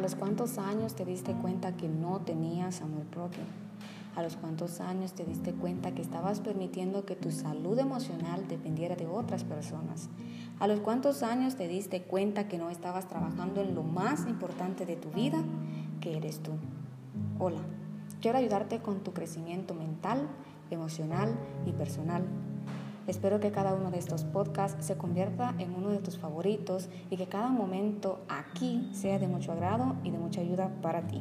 ¿A los cuántos años te diste cuenta que no tenías amor propio? ¿A los cuántos años te diste cuenta que estabas permitiendo que tu salud emocional dependiera de otras personas? ¿A los cuántos años te diste cuenta que no estabas trabajando en lo más importante de tu vida, que eres tú? Hola, quiero ayudarte con tu crecimiento mental, emocional y personal. Espero que cada uno de estos podcasts se convierta en uno de tus favoritos y que cada momento aquí sea de mucho agrado y de mucha ayuda para ti.